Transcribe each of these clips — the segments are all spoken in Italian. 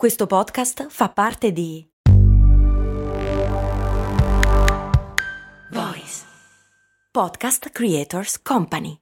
Questo podcast fa parte di Voice Podcast Creators Company.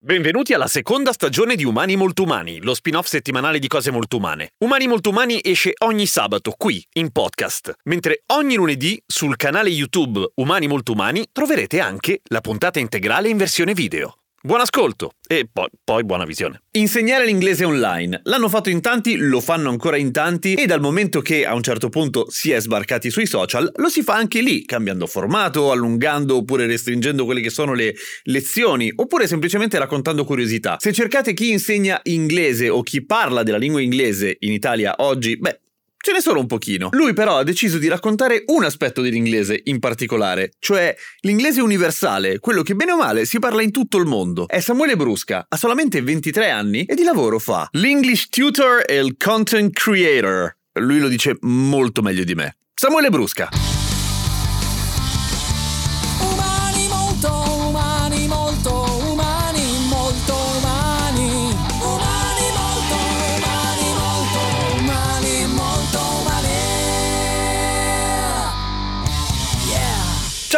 Benvenuti alla seconda stagione di Umani Molto Umani, lo spin-off settimanale di cose molto umane. Umani Molto Umani esce ogni sabato qui, in podcast, mentre ogni lunedì sul canale YouTube Umani Molto Umani troverete anche la puntata integrale in versione video. Buon ascolto e poi, poi, buona visione. Insegnare l'inglese online. L'hanno fatto in tanti, lo fanno ancora in tanti e dal momento che a un certo punto si è sbarcati sui social, lo si fa anche lì, cambiando formato, allungando oppure restringendo quelle che sono le lezioni, oppure semplicemente raccontando curiosità. Se cercate chi insegna inglese o chi parla della lingua inglese in Italia oggi, beh, Ce ne sono un pochino. Lui però ha deciso di raccontare un aspetto dell'inglese in particolare, cioè l'inglese universale, quello che bene o male si parla in tutto il mondo. È Samuele Brusca, ha solamente 23 anni e di lavoro fa l'English Tutor e il Content Creator. Lui lo dice molto meglio di me. Samuele Brusca.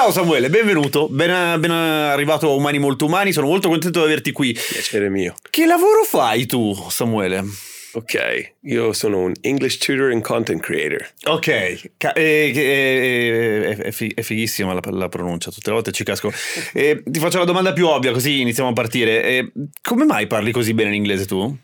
Ciao Samuele, benvenuto. Ben, ben arrivato a Umani Molto Umani, sono molto contento di averti qui. Piacere mio. Che lavoro fai tu, Samuele? Ok, io sono un English tutor and content creator. Ok, eh, eh, eh, è, fi- è fighissima la, la pronuncia, tutte le volte ci casco. Eh, ti faccio la domanda più ovvia così iniziamo a partire. Eh, come mai parli così bene l'inglese tu?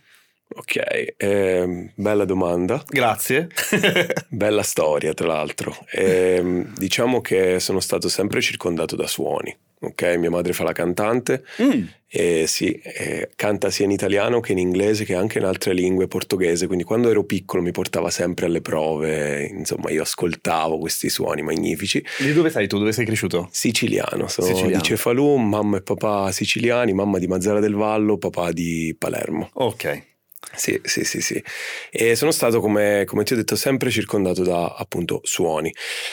Ok, ehm, bella domanda, Grazie. bella storia tra l'altro. Ehm, diciamo che sono stato sempre circondato da suoni. Ok, mia madre fa la cantante Mm, e sì, eh, canta sia in italiano che in inglese che anche in altre lingue, portoghese, quindi quando ero piccolo mi portava sempre alle prove, insomma io ascoltavo questi suoni magnifici. Di dove sei tu? Dove sei cresciuto? Siciliano, sono Siciliano. di Cefalù, mamma e papà siciliani, mamma di Mazzara del Vallo, papà di Palermo. Ok. Sì, sì, sì, sì. E sono stato, come, come ti ho detto, sempre circondato da appunto suoni.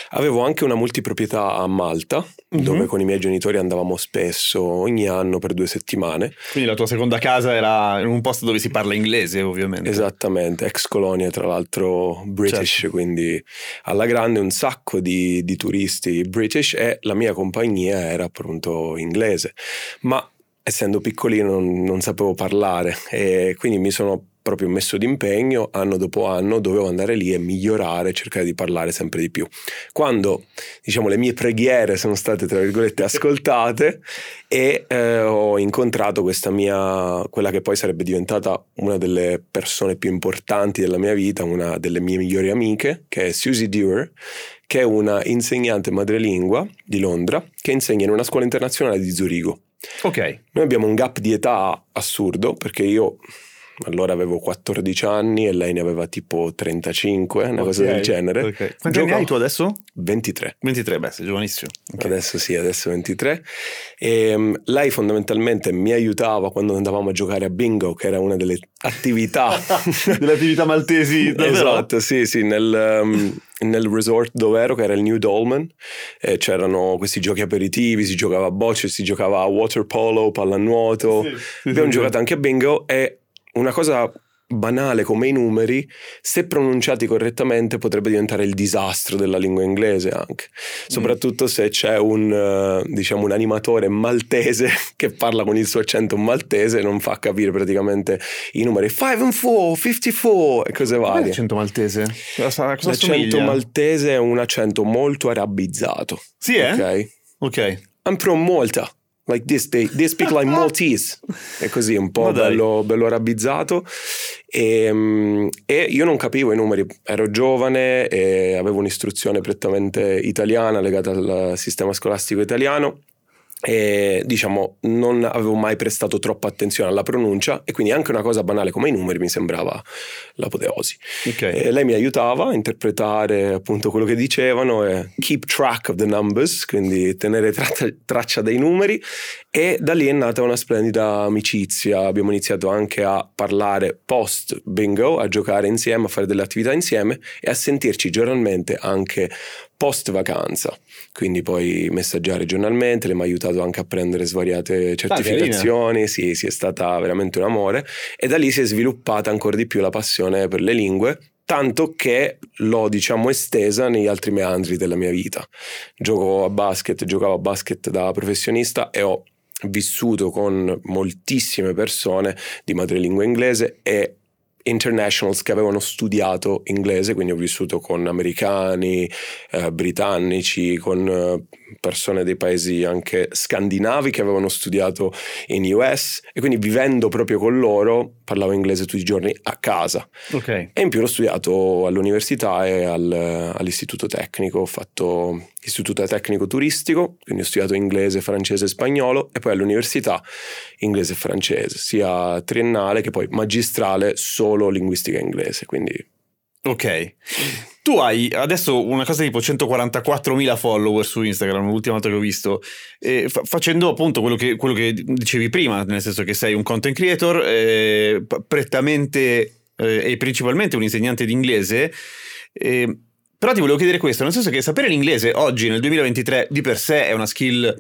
Avevo anche una multiproprietà a Malta, Mhm. dove con i miei genitori andavamo spesso, ogni anno per due settimane. Quindi la tua seconda casa era in un posto dove si parla inglese, ovviamente. Esattamente, ex colonia tra l'altro British, Certo. quindi alla grande un sacco di, di turisti British e la mia compagnia era appunto inglese. Ma essendo piccolino non, non sapevo parlare e quindi mi sono proprio messo d'impegno anno dopo anno dovevo andare lì e migliorare cercare di parlare sempre di più quando diciamo le mie preghiere sono state tra virgolette ascoltate e eh, ho incontrato questa mia quella che poi sarebbe diventata una delle persone più importanti della mia vita una delle mie migliori amiche che è Susie Dewar che è una insegnante madrelingua di Londra che insegna in una scuola internazionale di Zurigo Ok. noi abbiamo un gap di età assurdo perché io allora avevo 14 anni e lei ne aveva tipo 35, una cosa Ok, del genere. ok. Quanti anni Giocò- hai tu adesso? 23. 23, beh, sei giovanissimo. Ok. Adesso sì, adesso 23. E, um, lei fondamentalmente mi aiutava quando andavamo a giocare a bingo, che era una delle attività Delle attività maltesi, davvero? Esatto, sì, sì, nel, um, nel resort dove ero, che era il New Dolman, eh, c'erano questi giochi aperitivi, si giocava a bocce, si giocava a water polo, pallanuoto. Sì, sì, Abbiamo sì, giocato anche a bingo e una cosa banale come i numeri, se pronunciati correttamente potrebbe diventare il disastro della lingua inglese anche, soprattutto se c'è un, eh, diciamo, un animatore maltese che parla con il suo accento maltese e non fa capire praticamente i numeri 5 and 4, 54 e cose varie. l'accento maltese? Cosa, cosa L'accento maltese è un accento molto arabizzato. Sì, eh? Ok? Ok. I'm from Malta. Like this, they, they speak like Maltese. È così, un po' bello, bello arabizzato. E, mm, e io non capivo i numeri, ero giovane e avevo un'istruzione prettamente italiana legata al sistema scolastico italiano e diciamo non avevo mai prestato troppa attenzione alla pronuncia e quindi anche una cosa banale come i numeri mi sembrava l'apoteosi. Ok. E lei mi aiutava a interpretare appunto quello che dicevano e keep track of the numbers, quindi tenere tra- traccia dei numeri e da lì è nata una splendida amicizia. Abbiamo iniziato anche a parlare post bingo, a giocare insieme, a fare delle attività insieme e a sentirci giornalmente anche post vacanza, quindi poi messaggiare giornalmente, le mi ha aiutato anche a prendere svariate certificazioni, sì, sì, è stata veramente un amore. E da lì si è sviluppata ancora di più la passione per le lingue, tanto che l'ho diciamo estesa negli altri meandri della mia vita. Gioco a basket, giocavo a basket da professionista e ho vissuto con moltissime persone di madrelingua inglese e internationals che avevano studiato inglese, quindi ho vissuto con americani, eh, britannici, con eh, persone dei paesi anche scandinavi che avevano studiato in US e quindi vivendo proprio con loro parlavo inglese tutti i giorni a casa. Ok. E in più l'ho studiato all'università e al- all'istituto tecnico, ho fatto istituto tecnico turistico, quindi ho studiato inglese, francese e spagnolo e poi all'università inglese e francese, sia triennale che poi magistrale solo linguistica inglese, quindi Ok. Tu hai adesso una cosa tipo 144.000 follower su Instagram, l'ultima volta che ho visto, eh, fa- facendo appunto quello che, quello che dicevi prima, nel senso che sei un content creator, eh, prettamente eh, e principalmente un insegnante di inglese. eh, però ti volevo chiedere questo, nel senso che sapere l'inglese oggi, nel 2023, di per sé è una skill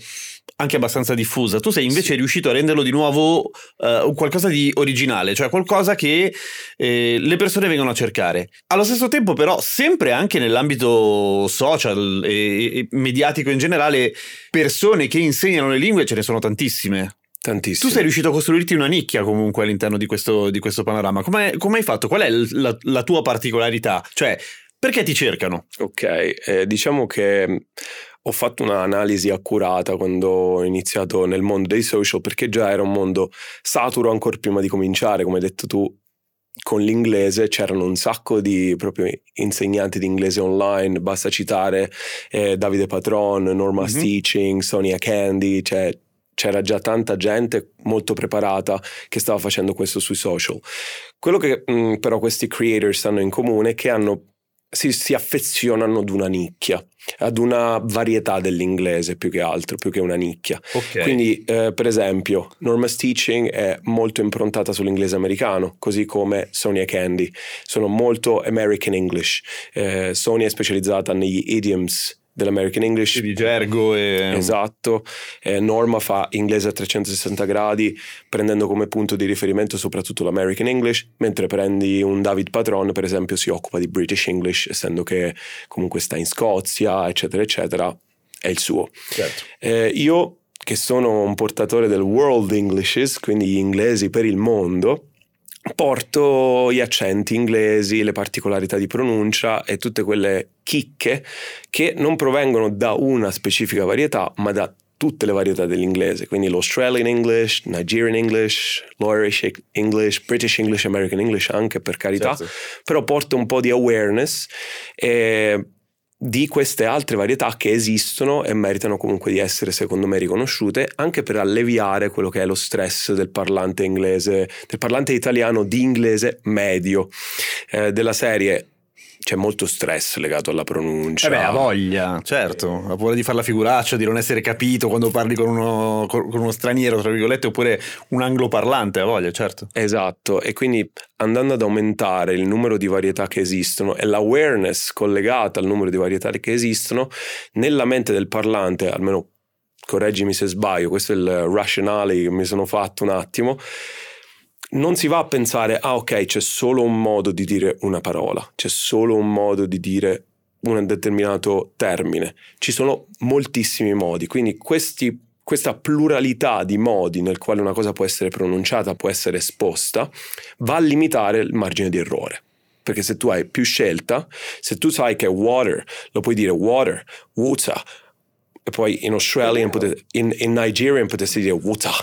anche abbastanza diffusa. Tu sei invece Sì. riuscito a renderlo di nuovo un qualcosa di originale, cioè qualcosa che eh, le persone vengono a cercare. Allo stesso tempo, però, sempre anche nell'ambito social e, e mediatico in generale, persone che insegnano le lingue ce ne sono tantissime. tantissimo. Tu sei riuscito a costruirti una nicchia comunque all'interno di questo, di questo panorama. Come, hai fatto? Qual è la, la tua particolarità? Cioè, perché ti cercano? Ok, eh, diciamo che mh, ho fatto un'analisi accurata quando ho iniziato nel mondo dei social perché già era un mondo saturo ancora prima di cominciare, come hai detto tu. Con l'inglese c'erano un sacco di proprio insegnanti di inglese online, basta citare eh, Davide Patron, Norma Mhm. Teaching, Sonia Candy, cioè c'era già tanta gente molto preparata che stava facendo questo sui social. Quello che mh, però questi creators hanno in comune è che hanno si, si affezionano ad una nicchia, ad una varietà dell'inglese più che altro, più che una nicchia. Ok. Quindi, eh, per esempio, Norma's Teaching è molto improntata sull'inglese americano, così come Sonia Candy. Sono molto American English. Eh, Sonia è specializzata negli idioms dell'American English. di gergo e... Esatto, Eh, Norma fa inglese a 360 gradi prendendo come punto di riferimento soprattutto l'American English, mentre prendi un David Patron per esempio si occupa di British English, essendo che comunque sta in Scozia, eccetera, eccetera, è il suo. Certo. Eh, io che sono un portatore del World Englishes, quindi gli inglesi per il mondo, porto gli accenti inglesi, le particolarità di pronuncia e tutte quelle chicche che non provengono da una specifica varietà, ma da tutte le varietà dell'inglese, quindi l'Australian English, Nigerian English, l'Irish English, British English, American English anche per carità, Certo. però porto un po' di awareness eh, di queste altre varietà che esistono e meritano comunque di essere secondo me riconosciute anche per alleviare quello che è lo stress del parlante inglese, del parlante italiano di inglese medio, eh, della serie c'è molto stress legato alla pronuncia. Eh beh, ha voglia, certo. Ha paura di fare la figuraccia, di non essere capito quando parli con uno, con uno straniero, tra virgolette, oppure un angloparlante, ha voglia, certo. Esatto, e quindi andando ad aumentare il numero di varietà che esistono e l'awareness collegata al numero di varietà che esistono, nella mente del parlante, almeno correggimi se sbaglio, questo è il rationale che mi sono fatto un attimo, non si va a pensare, ah ok, c'è solo un modo di dire una parola, c'è solo un modo di dire un determinato termine, ci sono moltissimi modi, quindi questi questa pluralità di modi nel quale una cosa può essere pronunciata, può essere esposta, va a limitare il margine di errore. Perché se tu hai più scelta, se tu sai che water, lo puoi dire water, water, e poi in Australian, in, in Nigerian potresti dire water.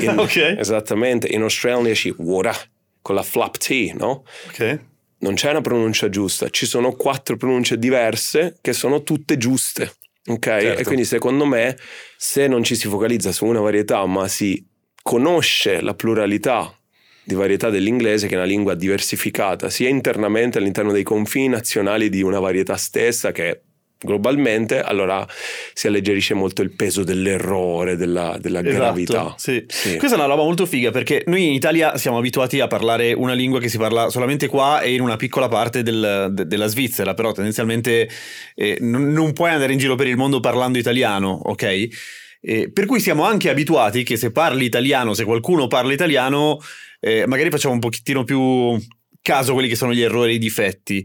In- Ok. Esattamente, in Australian dici water, con la flap T, no? Ok. non c'è una pronuncia giusta, ci sono quattro pronunce diverse che sono tutte giuste. Ok? Certo. E quindi secondo me, se non ci si focalizza su una varietà, ma si conosce la pluralità di varietà dell'inglese, che è una lingua diversificata sia internamente all'interno dei confini nazionali di una varietà stessa, che globalmente, allora si alleggerisce molto il peso dell'errore, della, della Esatto, gravità. sì. Sì. Questa è una roba molto figa perché noi in Italia siamo abituati a parlare una lingua che si parla solamente qua e in una piccola parte del- de- della Svizzera, però tendenzialmente eh, non, non puoi andare in giro per il mondo parlando italiano, ok? Eh, per cui siamo anche abituati che se parli italiano, se qualcuno parla italiano, eh, magari facciamo un pochettino più caso a quelli che sono gli errori e i difetti.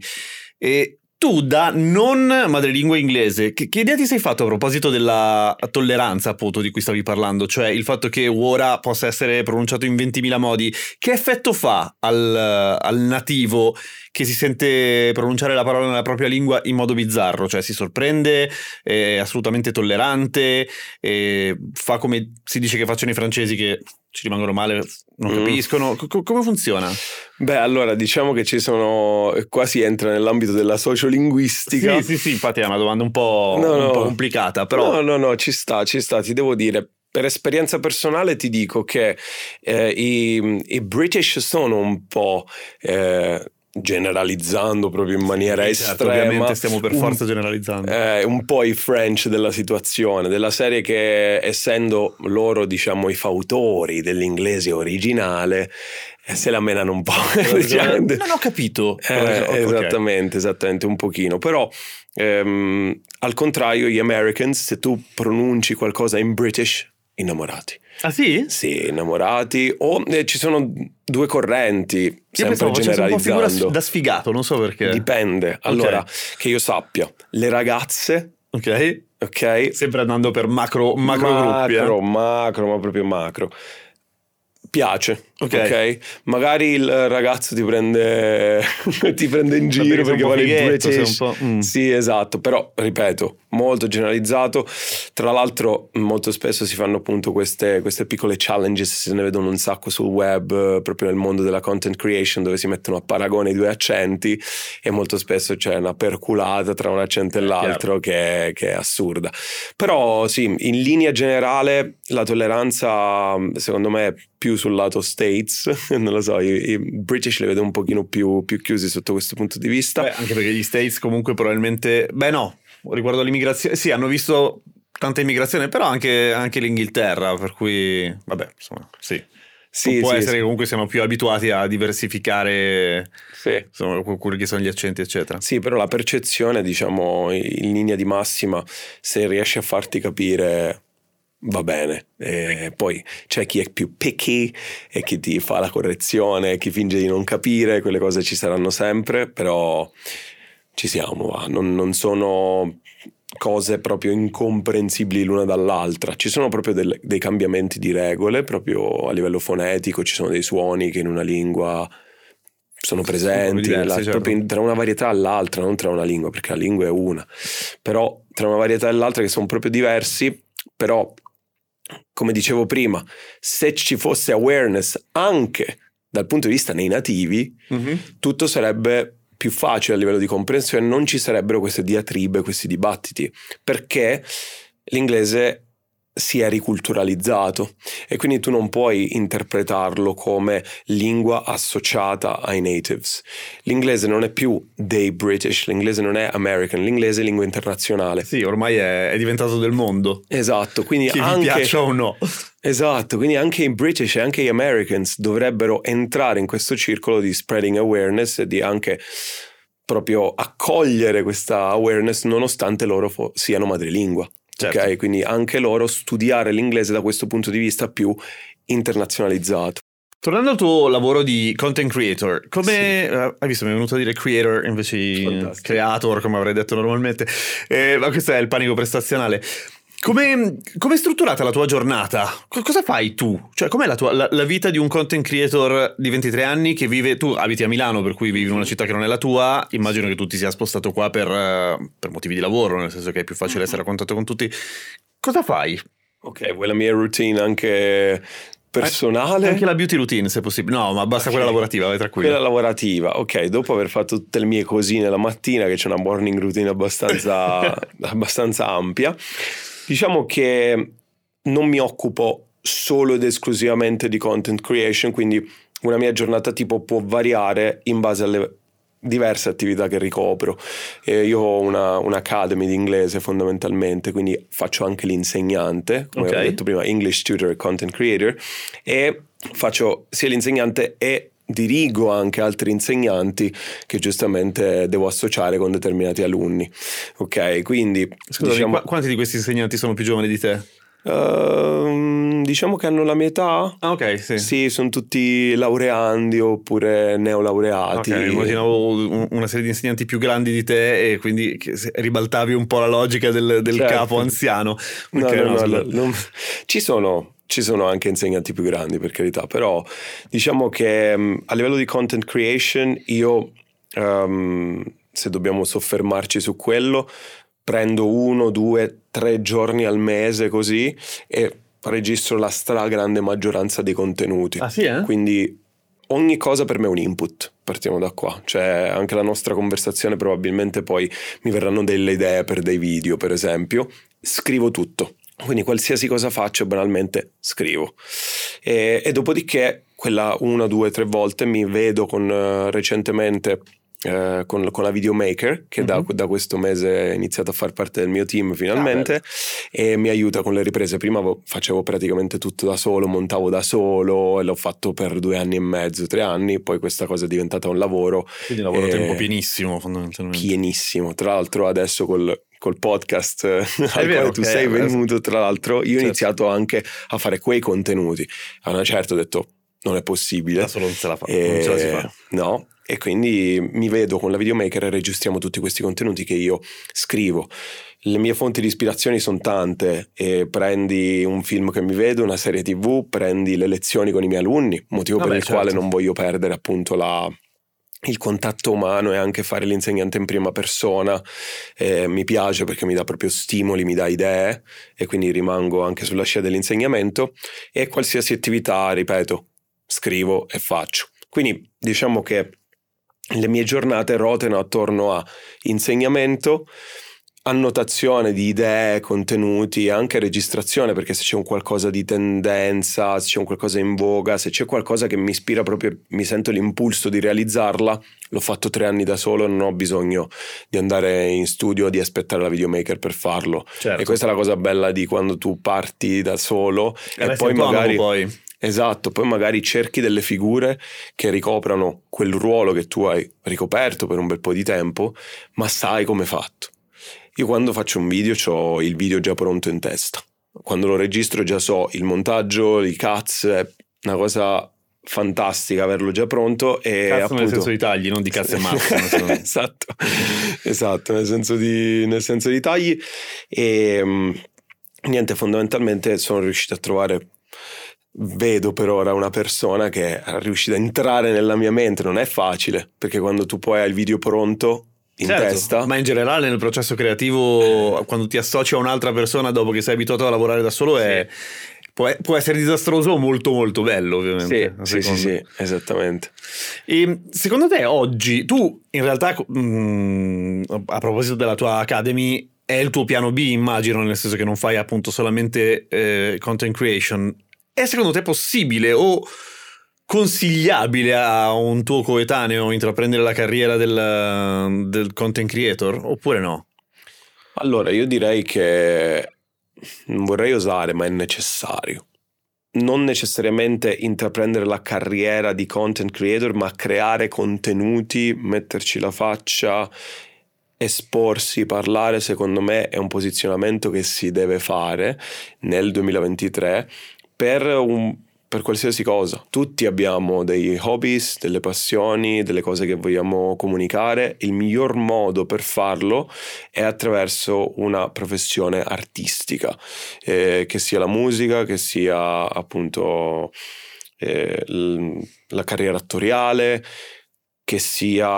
E tu da non madrelingua inglese, che, che idea ti sei fatto a proposito della tolleranza appunto di cui stavi parlando? Cioè il fatto che ora possa essere pronunciato in 20.000 modi, che effetto fa al, al nativo che si sente pronunciare la parola nella propria lingua in modo bizzarro? Cioè si sorprende, è assolutamente tollerante, fa come si dice che facciano i francesi che ci rimangono male, non Mm. capiscono. Co- come funziona? Beh, allora diciamo che ci sono, qua si entra nell'ambito della sociolinguistica. Sì, sì, sì, infatti è una domanda un po', No, un no. po' complicata, però... No, no, no, ci sta, ci sta, ti devo dire. Per esperienza personale ti dico che eh, i, i British sono un po', eh, generalizzando proprio in maniera Sì, certo, estrema, ovviamente stiamo per un- forza generalizzando. eh, un po' i French della situazione, della serie che essendo loro diciamo i fautori dell'inglese originale, eh, se la menano un po'. diciamo. non ho capito. Eh, Ok. Esattamente, esattamente, un pochino. Però ehm, al contrario, gli Americans, se tu pronunci qualcosa in British, innamorati. Ah sì? Sì, innamorati. O eh, ci sono due correnti, Io sempre pensavo facesse un po' figura generalizzando. da sfigato, non so perché. Dipende. Allora, che io sappia, le ragazze, Ok? ok? Sempre andando per macro, macro gruppi. eh. macro, macro, ma proprio macro. Piace, Ok. ok? Magari il ragazzo ti prende, ti prende in Perché giro perché sei British. un po', mm. Sì, esatto, però ripeto, molto generalizzato. Tra l'altro, molto spesso si fanno appunto queste, queste piccole challenges, se ne vedono un sacco sul web, eh, proprio nel mondo della content creation, dove si mettono a paragone i due accenti e molto spesso c'è una perculata tra un accento e l'altro che, che è assurda. Però sì, in linea generale la tolleranza secondo me è più sul lato States, non lo so, i, i British li vedo un pochino più, più chiusi sotto questo punto di vista. Beh, anche perché gli States comunque probabilmente... Beh no, riguardo all'immigrazione... Sì, hanno visto tanta immigrazione, però anche, anche l'Inghilterra, per cui... Vabbè, insomma, sì. sì, Può sì, essere sì, che comunque siamo più abituati a diversificare sì. insomma, quelli che sono gli accenti, eccetera. Sì, però la percezione, diciamo, in linea di massima, se riesci a farti capire va bene. E poi c'è chi è più picky e chi ti fa la correzione, chi finge di non capire, quelle cose ci saranno sempre, però ci siamo. Non, non sono cose proprio incomprensibili l'una dall'altra. Ci sono proprio del- dei cambiamenti di regole, proprio a livello fonetico, ci sono dei suoni che in una lingua sono presenti, diversi, nella- certo. proprio tra una varietà e l'altra, non tra una lingua, perché la lingua è una, però tra una varietà e l'altra che sono proprio diversi, però come dicevo prima, se ci fosse awareness anche dal punto di vista nei nativi, tutto sarebbe più facile a livello di comprensione, non ci sarebbero queste diatribe, questi dibattiti, perché l'inglese si è riculturalizzato e quindi tu non puoi interpretarlo come lingua associata ai natives. L'inglese non è più dei British, l'inglese non è American, l'inglese è lingua internazionale. Sì, ormai è, è diventato del mondo. Esatto, quindi Che vi anche piaccia o no. Esatto, quindi anche i British e anche gli Americans dovrebbero entrare in questo circolo di spreading awareness e di anche proprio accogliere questa awareness nonostante loro fo- siano madrelingua. Certo. Ok, quindi anche loro studiare l'inglese da questo punto di vista più internazionalizzato. Tornando al tuo lavoro di content creator, come eh, hai visto? Mi è venuto a dire creator invece di creator, come avrei detto normalmente, Eh, ma questo è il panico prestazionale. Come come è strutturata la tua giornata? Co- cosa fai tu? Cioè, com'è la, tua, la, la vita di un content creator di 23 anni che vive. Tu abiti a Milano, per cui vivi in una città che non è la tua. Immagino che tu ti sia spostato qua per, per motivi di lavoro, nel senso che è più facile essere a contatto con tutti. Cosa fai? Ok, vuoi la mia routine anche personale? Anche la beauty routine, se possibile. No, ma basta Ok. quella lavorativa, vai tranquillo. Quella lavorativa, ok, dopo aver fatto tutte le mie cosine la mattina, che c'è una morning routine abbastanza, abbastanza ampia, diciamo che non mi occupo solo ed esclusivamente di content creation, quindi una mia giornata tipo può variare in base alle diverse attività che ricopro. Eh, io ho una, un'academy di inglese fondamentalmente, quindi faccio anche l'insegnante, come Ok. ho detto prima, English Tutor e Content Creator, e faccio sia l'insegnante e dirigo anche altri insegnanti che giustamente devo associare con determinati alunni. Ok, quindi Scusami, diciamo, qua- quanti di questi insegnanti sono più giovani di te? ehm, diciamo che hanno la mia età. Ah, ok, sì. Sì, sono tutti laureandi oppure neolaureati. Ok, immaginavo un- una serie di insegnanti più grandi di te e quindi ribaltavi un po' la logica del, del Certo. capo anziano. No, no, no, no, non- ci sono. Ci sono anche insegnanti più grandi, per carità, però diciamo che mm, a livello di content creation io, ehm, se dobbiamo soffermarci su quello, prendo uno, due, tre giorni al mese così e registro la stragrande maggioranza dei contenuti. Ah sì, eh? Quindi ogni cosa per me è un input, partiamo da qua. Cioè anche la nostra conversazione probabilmente poi mi verranno delle idee per dei video, per esempio. Scrivo tutto. Quindi qualsiasi cosa faccio, banalmente scrivo. E, e dopodiché, quella una, due, tre volte mi vedo con eh, recentemente eh, con, con la videomaker che da, Mhm. da questo mese è iniziato a far parte del mio team finalmente e mi aiuta con le riprese. Prima vo- facevo praticamente tutto da solo, montavo da solo e l'ho fatto per due anni e mezzo, tre anni, poi questa cosa è diventata un lavoro Quindi lavoro a tempo pienissimo fondamentalmente. pienissimo. Tra l'altro adesso col, col podcast eh, al vero quale tu che- sei venuto, tra l'altro, io ho Certo. iniziato anche a fare quei contenuti. A una certa ho detto non è possibile. Solo non se la fa, E- non ce la si fa. No, e quindi mi vedo con la videomaker e registriamo tutti questi contenuti che io scrivo. Le mie fonti di ispirazione sono tante, e prendi un film che mi vedo, una serie tv, prendi le lezioni con i miei alunni, motivo Vabbè, per il certo. quale non voglio perdere appunto la- il contatto umano e anche fare l'insegnante in prima persona eh, mi piace perché mi dà proprio stimoli, mi dà idee e quindi rimango anche sulla scia dell'insegnamento e qualsiasi attività, ripeto, scrivo e faccio. Quindi diciamo che le mie giornate rotano attorno a insegnamento, annotazione di idee, contenuti, anche registrazione, perché se c'è un qualcosa di tendenza, se c'è un qualcosa in voga, se c'è qualcosa che mi ispira proprio, mi sento l'impulso di realizzarla, l'ho fatto tre anni da solo, non ho bisogno di andare in studio, di aspettare la videomaker per farlo. Certo. E questa è la cosa bella di quando tu parti da solo e, resti poi magari... poi. Esatto, poi magari cerchi delle figure che ricoprano quel ruolo che tu hai ricoperto per un bel po' di tempo, ma sai come è fatto. Io quando faccio un video ho il video già pronto in testa. Quando lo registro già so il montaggio, i cuts, è una cosa fantastica averlo già pronto e Cazzo appunto... nel senso di tagli, non di cazzo e mazzo. me. esatto, esatto, nel senso di, nel senso di tagli e mm, niente, fondamentalmente sono riuscito a trovare vedo per ora una persona che è riuscita a entrare nella mia mente, non è facile, perché quando tu poi hai il video pronto in Certo, testa, Ma in generale nel processo creativo, quando ti associ a un'altra persona dopo che sei abituato a lavorare da solo, è- può, può essere disastroso o molto molto bello, ovviamente. sì, sì, sì, sì, esattamente. E secondo te oggi, tu in realtà, mm, a proposito della tua Academy, è il tuo piano B, immagino, nel senso che non fai appunto solamente eh, content creation. È secondo te possibile o consigliabile a un tuo coetaneo intraprendere la carriera del, del content creator oppure no? Allora, io direi che non vorrei osare, ma è necessario. Non necessariamente intraprendere la carriera di content creator, ma creare contenuti, metterci la faccia, esporsi, parlare, secondo me è un posizionamento che si deve fare nel 2023 per un per qualsiasi cosa. Tutti abbiamo dei hobbies, delle passioni, delle cose che vogliamo comunicare. Il miglior modo per farlo è attraverso una professione artistica, eh, che sia la musica, che sia appunto eh, la carriera attoriale, che sia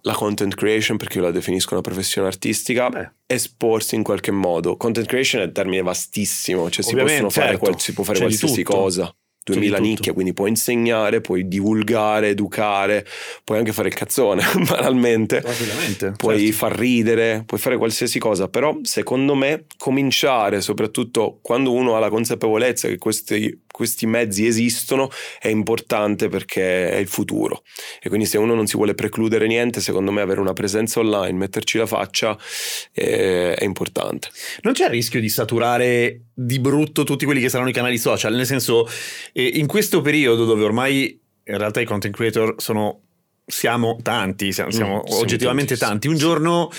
la content creation, perché io la definisco una professione artistica, Beh. esporsi in qualche modo. Content creation è un termine vastissimo, cioè si Ovviamente, possono fare certo, qual- si può fare c'è qualsiasi cosa. 2000 tutto. nicchie, quindi puoi insegnare, puoi divulgare, educare, puoi anche fare il cazzone, banalmente. Puoi certo. far ridere, puoi fare qualsiasi cosa, però secondo me cominciare, soprattutto quando uno ha la consapevolezza che questi, questi mezzi esistono, è importante perché è il futuro. E quindi se uno non si vuole precludere niente, secondo me avere una presenza online, metterci la faccia eh, è importante. Non c'è il rischio di saturare di brutto tutti quelli che saranno i canali social, nel senso, eh, in questo periodo dove ormai in realtà i content creator sono siamo tanti, siamo, siamo Mm, siamo oggettivamente tantissimi. tanti. Un giorno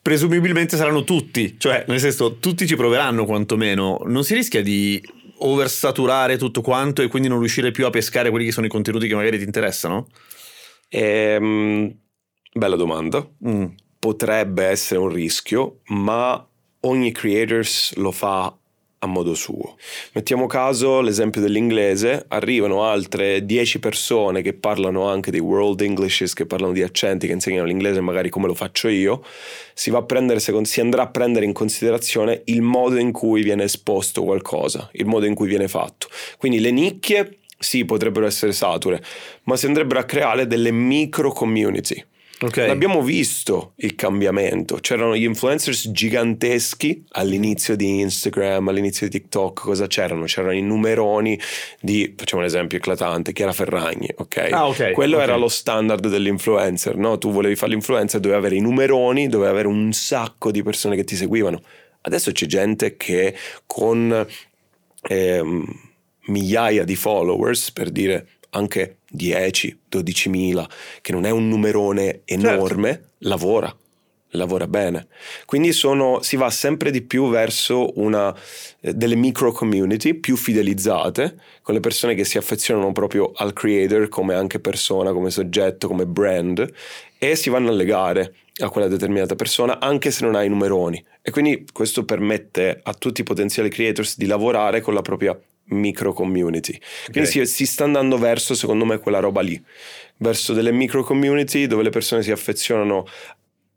presumibilmente saranno tutti, cioè nel senso tutti ci proveranno quantomeno. Non si rischia di oversaturare tutto quanto e quindi non riuscire più a pescare quelli che sono i contenuti che magari ti interessano? Ehm, bella domanda. Mm. Potrebbe essere un rischio, ma ogni creators lo fa a modo suo. Mettiamo caso l'esempio dell'inglese, arrivano altre 10 persone che parlano anche dei world Englishes, che parlano di accenti, che insegnano l'inglese magari come lo faccio io, si, va a prendere, si andrà a prendere in considerazione il modo in cui viene esposto qualcosa, il modo in cui viene fatto. Quindi le nicchie sì, potrebbero essere sature, ma si andrebbero a creare delle micro community. Ok. L'abbiamo visto il cambiamento. C'erano gli influencers giganteschi all'inizio di Instagram, all'inizio di TikTok. Cosa c'erano? C'erano i numeroni di, facciamo un esempio eclatante, Chiara Ferragni, ok? Ah, ok, Quello ok. era lo standard dell'influencer, no? Tu volevi fare l'influencer, dovevi avere i numeroni, dovevi avere un sacco di persone che ti seguivano. Adesso c'è gente che con ehm, migliaia di followers, per dire anche 10, 12 mila, che non è un numerone enorme, lavora, lavora bene. Quindi sono, si va sempre di più verso una, eh, delle micro community più fidelizzate, con le persone che si affezionano proprio al creator come anche persona, come soggetto, come brand, e si vanno a legare a quella determinata persona anche se non hai i numeroni. E quindi questo permette a tutti i potenziali creators di lavorare con la propria micro community. Quindi si, si sta andando verso, secondo me, quella roba lì, verso delle micro community dove le persone si affezionano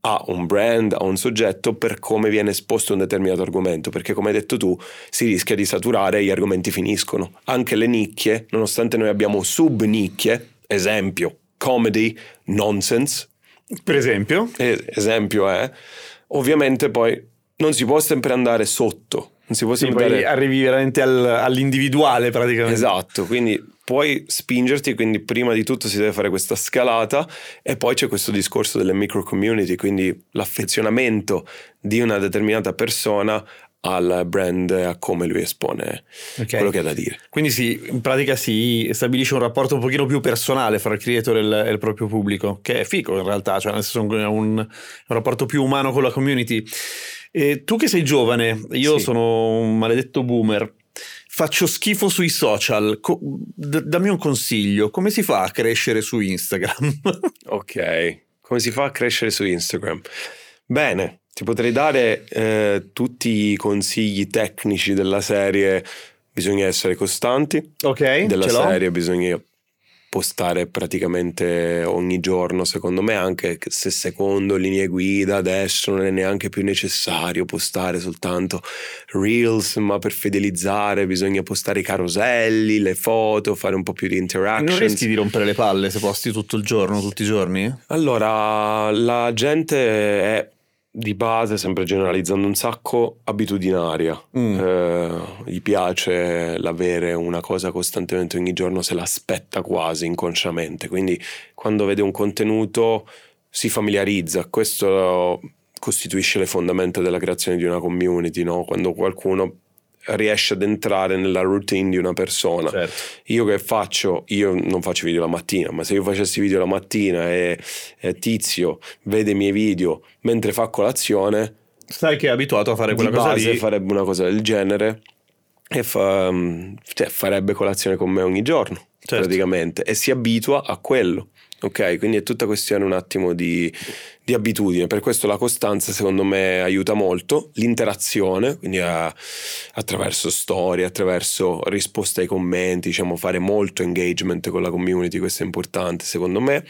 a un brand, a un soggetto per come viene esposto un determinato argomento, perché come hai detto tu si rischia di saturare e gli argomenti finiscono. Anche le nicchie, nonostante noi abbiamo sub-nicchie, esempio, comedy, nonsense, Per esempio? esempio è, ovviamente poi non si può sempre andare sotto, non si può Sì, poi arrivi veramente al- all'individuale praticamente. Esatto, quindi puoi spingerti, quindi prima di tutto si deve fare questa scalata e poi c'è questo discorso delle micro community, quindi l'affezionamento di una determinata persona al brand a come lui espone Ok. quello che ha da dire. Quindi si, in pratica si stabilisce un rapporto un pochino più personale fra il creator e il, e il proprio pubblico, che è figo in realtà, cioè nel senso è un, un rapporto più umano con la community. E tu che sei giovane, io Sì. sono un maledetto boomer, faccio schifo sui social, Co- d- dammi un consiglio, come si fa a crescere su Instagram? Ok, come si fa a crescere su Instagram? Bene, ti potrei dare eh, tutti i consigli tecnici della serie, bisogna essere costanti, ok, della serie bisogna postare praticamente ogni giorno secondo me anche se secondo linee guida adesso non è neanche più necessario postare soltanto reels ma per fidelizzare bisogna postare i caroselli le foto fare un po' più di interaction Non rischi di rompere le palle se posti tutto il giorno, tutti i giorni? allora la gente è di base sempre generalizzando un sacco abitudinaria Mm. eh, gli piace l'avere una cosa costantemente ogni giorno, se l'aspetta quasi inconsciamente. Quindi quando vede un contenuto si familiarizza. Questo costituisce le fondamenta della creazione di una community, no? quando qualcuno riesce ad entrare nella routine di una persona. Certo. Io che faccio, io non faccio video la mattina, ma se io facessi video la mattina e, e Tizio vede i miei video mentre fa colazione, Sai che è abituato a fare quella cosa base lì. farebbe una cosa del genere e fa- cioè, farebbe colazione con me ogni giorno Certo. praticamente e si abitua a quello ok quindi è tutta questione un attimo di, di abitudine. Per questo la costanza secondo me aiuta molto. L'interazione quindi a- attraverso storie attraverso risposte ai commenti diciamo fare molto engagement con la community questo è importante secondo me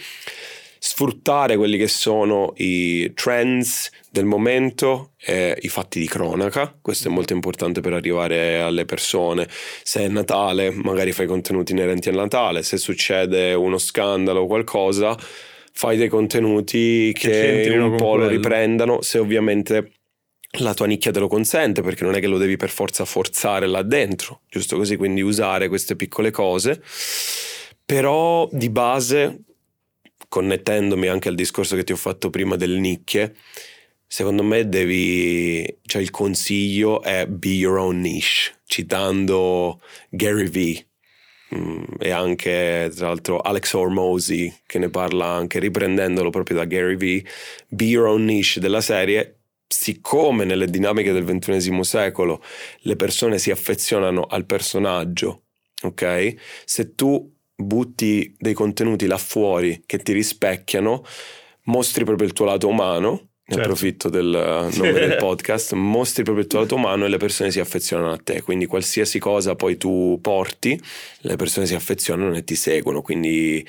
sfruttare quelli che sono i trends del momento e i fatti di cronaca. Questo è molto importante per arrivare alle persone. Se è Natale, magari fai contenuti inerenti al Natale, se succede uno scandalo o qualcosa, fai dei contenuti che, c'entrino un po' lo quello. riprendano, se ovviamente la tua nicchia te lo consente, perché non è che lo devi per forza forzare là dentro, giusto così, quindi usare queste piccole cose. Però di base, connettendomi anche al discorso che ti ho fatto prima delle nicchie, secondo me devi, cioè il consiglio è be your own niche, citando Gary Vee. Mm, e anche tra l'altro Alex Hormozy che ne parla anche riprendendolo proprio da Gary Vee be your own niche della serie siccome nelle dinamiche del ventunesimo secolo le persone si affezionano al personaggio ok se tu butti dei contenuti là fuori che ti rispecchiano mostri proprio il tuo lato umano ne Certo. approfitto del nome del podcast mostri proprio il tuo lato umano e le persone si affezionano a te. Quindi qualsiasi cosa poi tu porti le persone si affezionano e ti seguono. Quindi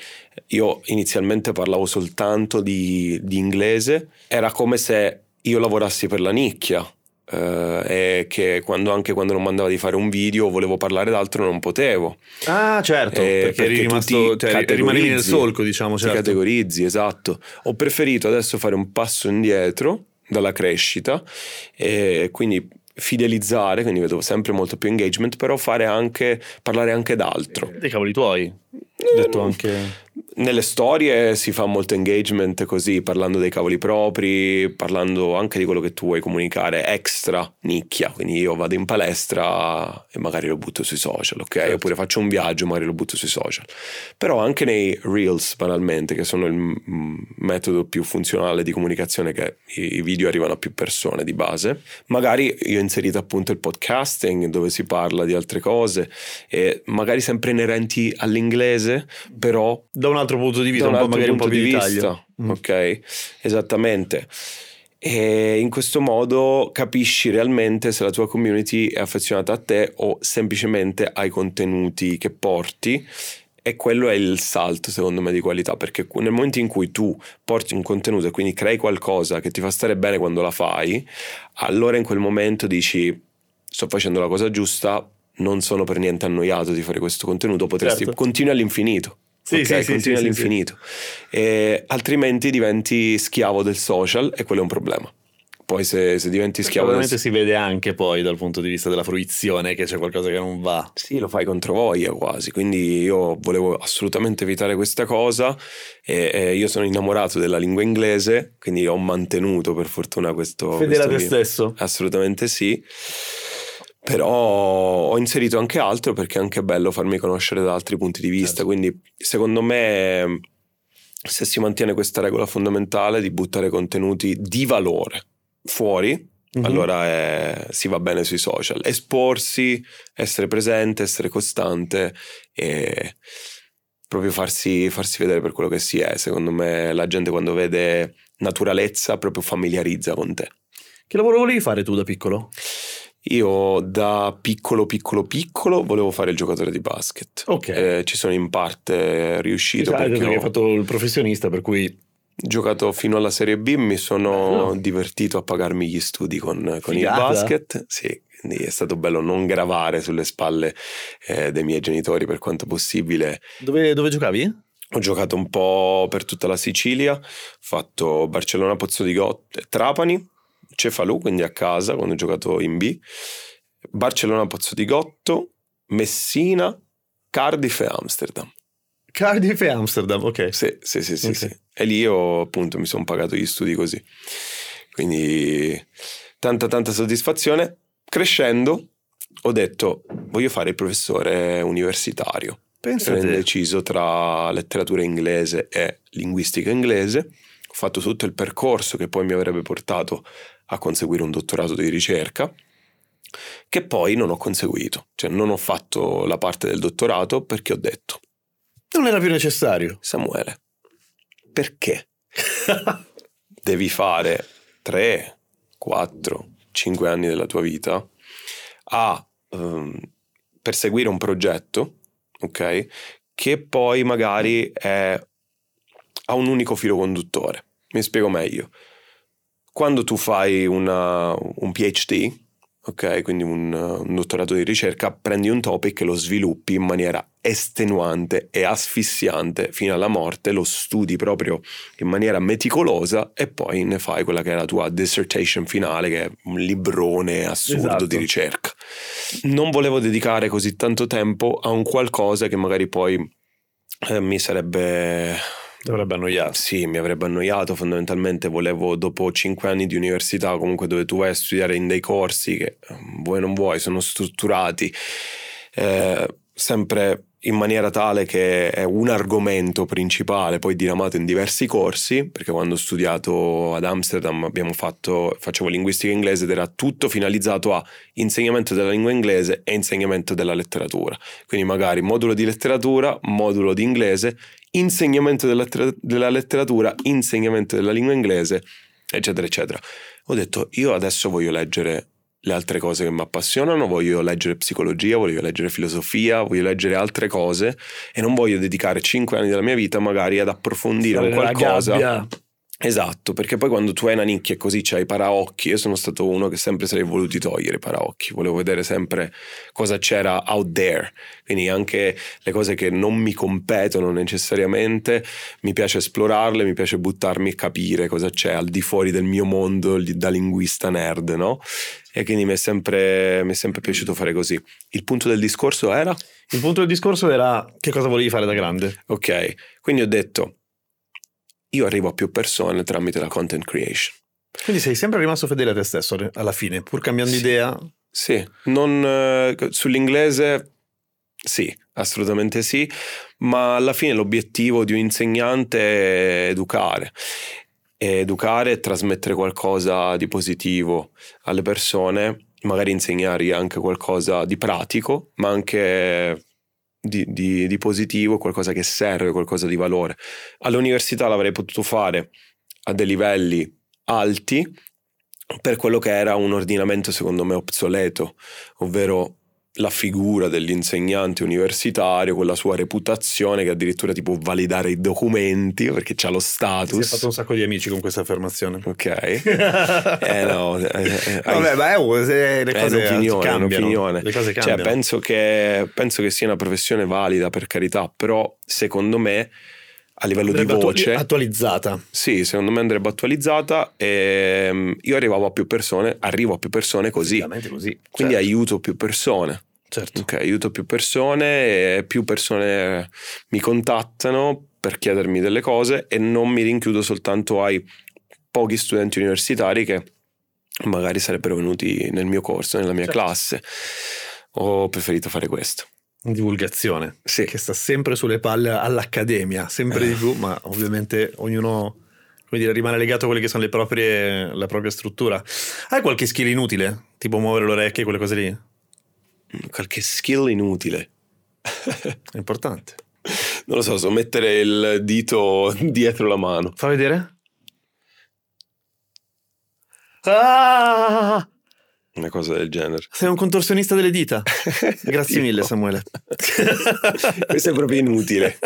io inizialmente parlavo soltanto di, di inglese. Era come se io lavorassi per la nicchia eh, e che quando, anche quando non mandava di fare un video volevo parlare d'altro non potevo Ah, certo, eh, perché, eri tu rimasto, ti cioè, rimanevi nel solco, diciamo, ti certo. categorizzi, esatto. Ho preferito adesso fare un passo indietro dalla crescita e quindi fidelizzare, quindi vedo sempre molto più engagement, però fare anche, parlare anche d'altro. Dei cavoli tuoi. Detto anche... Nelle storie si fa molto engagement così, parlando dei cavoli propri, parlando anche di quello che tu vuoi comunicare extra nicchia. Quindi io vado in palestra e magari lo butto sui social, ok? Certo. Oppure faccio un viaggio, magari lo butto sui social. Però anche nei reels, banalmente, che sono il metodo più funzionale di comunicazione, che i video arrivano a più persone di base. Magari io ho inserito appunto il podcasting, dove si parla di altre cose, e magari sempre inerenti all'inglese, però Da un altro punto di vista, un, un po' magari un po' più di vista. Mm. ok? Esattamente. E in questo modo capisci realmente se la tua community è affezionata a te o semplicemente ai contenuti che porti. E quello è il salto, secondo me, di qualità, perché nel momento in cui tu porti un contenuto e quindi crei qualcosa che ti fa stare bene quando la fai, allora in quel momento dici: Sto facendo la cosa giusta, non sono per niente annoiato di fare questo contenuto, potresti Certo. continui all'infinito. Sì, ok? sì, sì, continui sì, all'infinito. E altrimenti diventi schiavo del social e quello è un problema. Poi se, se diventi schiavo del Probabilmente si vede anche poi dal punto di vista della fruizione che c'è qualcosa che non va. Sì, lo fai contro voglia quasi, quindi io volevo assolutamente evitare questa cosa e, e io sono innamorato della lingua inglese, quindi ho mantenuto per fortuna questo... Fedele a te mio- stesso. Assolutamente sì. Però ho inserito anche altro perché è anche bello farmi conoscere da altri punti di vista. Certo. Quindi, secondo me, se si mantiene questa regola fondamentale di buttare contenuti di valore fuori, Mhm. allora è- si va bene sui social. Esporsi, essere presente, essere costante e proprio farsi, farsi vedere per quello che si è. Secondo me, la gente quando vede naturalezza proprio familiarizza con te. Che lavoro volevi fare tu da piccolo? Io da piccolo piccolo piccolo volevo fare il giocatore di basket. Ok. Eh, ci sono in parte riuscito Sai, perché perché hai ho fatto il professionista, per cui giocato fino alla Serie B, mi sono Bello. divertito a pagarmi gli studi con, con il basket. Sì, quindi è stato bello non gravare sulle spalle eh, dei miei genitori per quanto possibile. dove, dove giocavi? Ho giocato un po' per tutta la Sicilia, ho fatto Barcellona, Pozzo di Gotte, Trapani, Cefalù, quindi a casa quando ho giocato in B, Barcellona, Pozzo di Gotto, Messina, Cardiff e Amsterdam. Cardiff e Amsterdam, ok. Sì, sì, sì, sì, Ok. sì. E lì io appunto mi sono pagato gli studi così. Quindi tanta tanta soddisfazione. Crescendo ho detto voglio fare il professore universitario. Pensa Ero a te. indeciso tra letteratura inglese e linguistica inglese. Ho fatto tutto il percorso che poi mi avrebbe portato a conseguire un dottorato di ricerca, che poi non ho conseguito. Cioè non ho fatto la parte del dottorato perché ho detto, Non era più necessario. Samuele, perché devi fare 3, 4, 5 anni della tua vita a ehm, perseguire un progetto, ok? Che poi magari è ha un unico filo conduttore. Mi spiego meglio. Quando tu fai una- un PhD, ok, quindi un, un dottorato di ricerca, prendi un topic e lo sviluppi in maniera estenuante e asfissiante fino alla morte, lo studi proprio in maniera meticolosa e poi ne fai quella che è la tua dissertation finale, che è un librone assurdo Esatto. di ricerca. Non volevo dedicare così tanto tempo a un qualcosa che magari poi eh, mi sarebbe Dovrebbe annoiare. sì, mi avrebbe annoiato fondamentalmente, volevo dopo cinque anni di università, comunque dove tu vai a studiare in dei corsi che eh, vuoi non vuoi, sono strutturati eh, sempre in maniera tale che è un argomento principale, poi diramato in diversi corsi, perché quando ho studiato ad Amsterdam fatto, facevo linguistica inglese ed era tutto finalizzato a insegnamento della lingua inglese e insegnamento della letteratura. Quindi magari modulo di letteratura, modulo di inglese, insegnamento della, della letteratura, insegnamento della lingua inglese, eccetera, eccetera. Ho detto, io adesso voglio leggere le altre cose che mi appassionano, voglio leggere psicologia, voglio leggere filosofia, voglio leggere altre cose e non voglio dedicare cinque anni della mia vita magari ad approfondire un qualcosa. Esatto, perché poi quando tu hai una nicchia e così c'hai i paraocchi, io sono stato uno che sempre sarei voluti togliere i paraocchi, volevo vedere sempre cosa c'era out there, quindi anche le cose che non mi competono necessariamente, mi piace esplorarle, mi piace buttarmi e capire cosa c'è al di fuori del mio mondo da linguista nerd, no? E quindi mi è sempre, mi è sempre piaciuto fare così. Il punto del discorso era? Il punto del discorso era che cosa volevi fare da grande. Ok, quindi ho detto, io arrivo a più persone tramite la content creation. Quindi sei sempre rimasto fedele a te stesso alla fine, pur cambiando Sì. idea. Sì, non, eh, sull'inglese sì, assolutamente sì, ma alla fine l'obiettivo di un insegnante è educare. Educare e trasmettere qualcosa di positivo alle persone, magari insegnare anche qualcosa di pratico, ma anche di, di- di positivo, qualcosa che serve, qualcosa di valore. All'università l'avrei potuto fare a dei livelli alti per quello che era un ordinamento secondo me obsoleto, ovvero la figura dell'insegnante universitario con la sua reputazione che addirittura ti può validare i documenti perché c'ha lo Si è status. fatto un sacco di amici con questa affermazione. Ok. Eh no, eh, eh, hai- Vabbè, ma è, se le è cose un'opinione, è cambiano. un'opinione. Le cose Cioè, cambiano. penso che, penso che sia una professione valida per carità, però secondo me a livello Andrebbe di voce... attualizzata. Sì, secondo me andrebbe attualizzata e mm, io arrivavo a più persone, arrivo a più persone così, così. quindi certo, aiuto più persone. Certo. Ok, aiuto più persone e più persone mi contattano per chiedermi delle cose e non mi rinchiudo soltanto ai pochi studenti universitari che magari sarebbero venuti nel mio corso, nella mia Certo. classe. Ho preferito fare questo. Divulgazione. Sì. Che sta sempre sulle palle all'accademia, sempre di più, ma ovviamente ognuno come dire, rimane legato a quelle che sono le proprie, la propria struttura. Hai qualche skill inutile? Tipo muovere le orecchie, quelle cose lì? Qualche skill inutile. È importante. Non lo so, so mettere il dito dietro la mano. Fa vedere? Ah! Una cosa del genere. Sei un contorsionista delle dita. Grazie mille, Samuele. Questo è proprio inutile.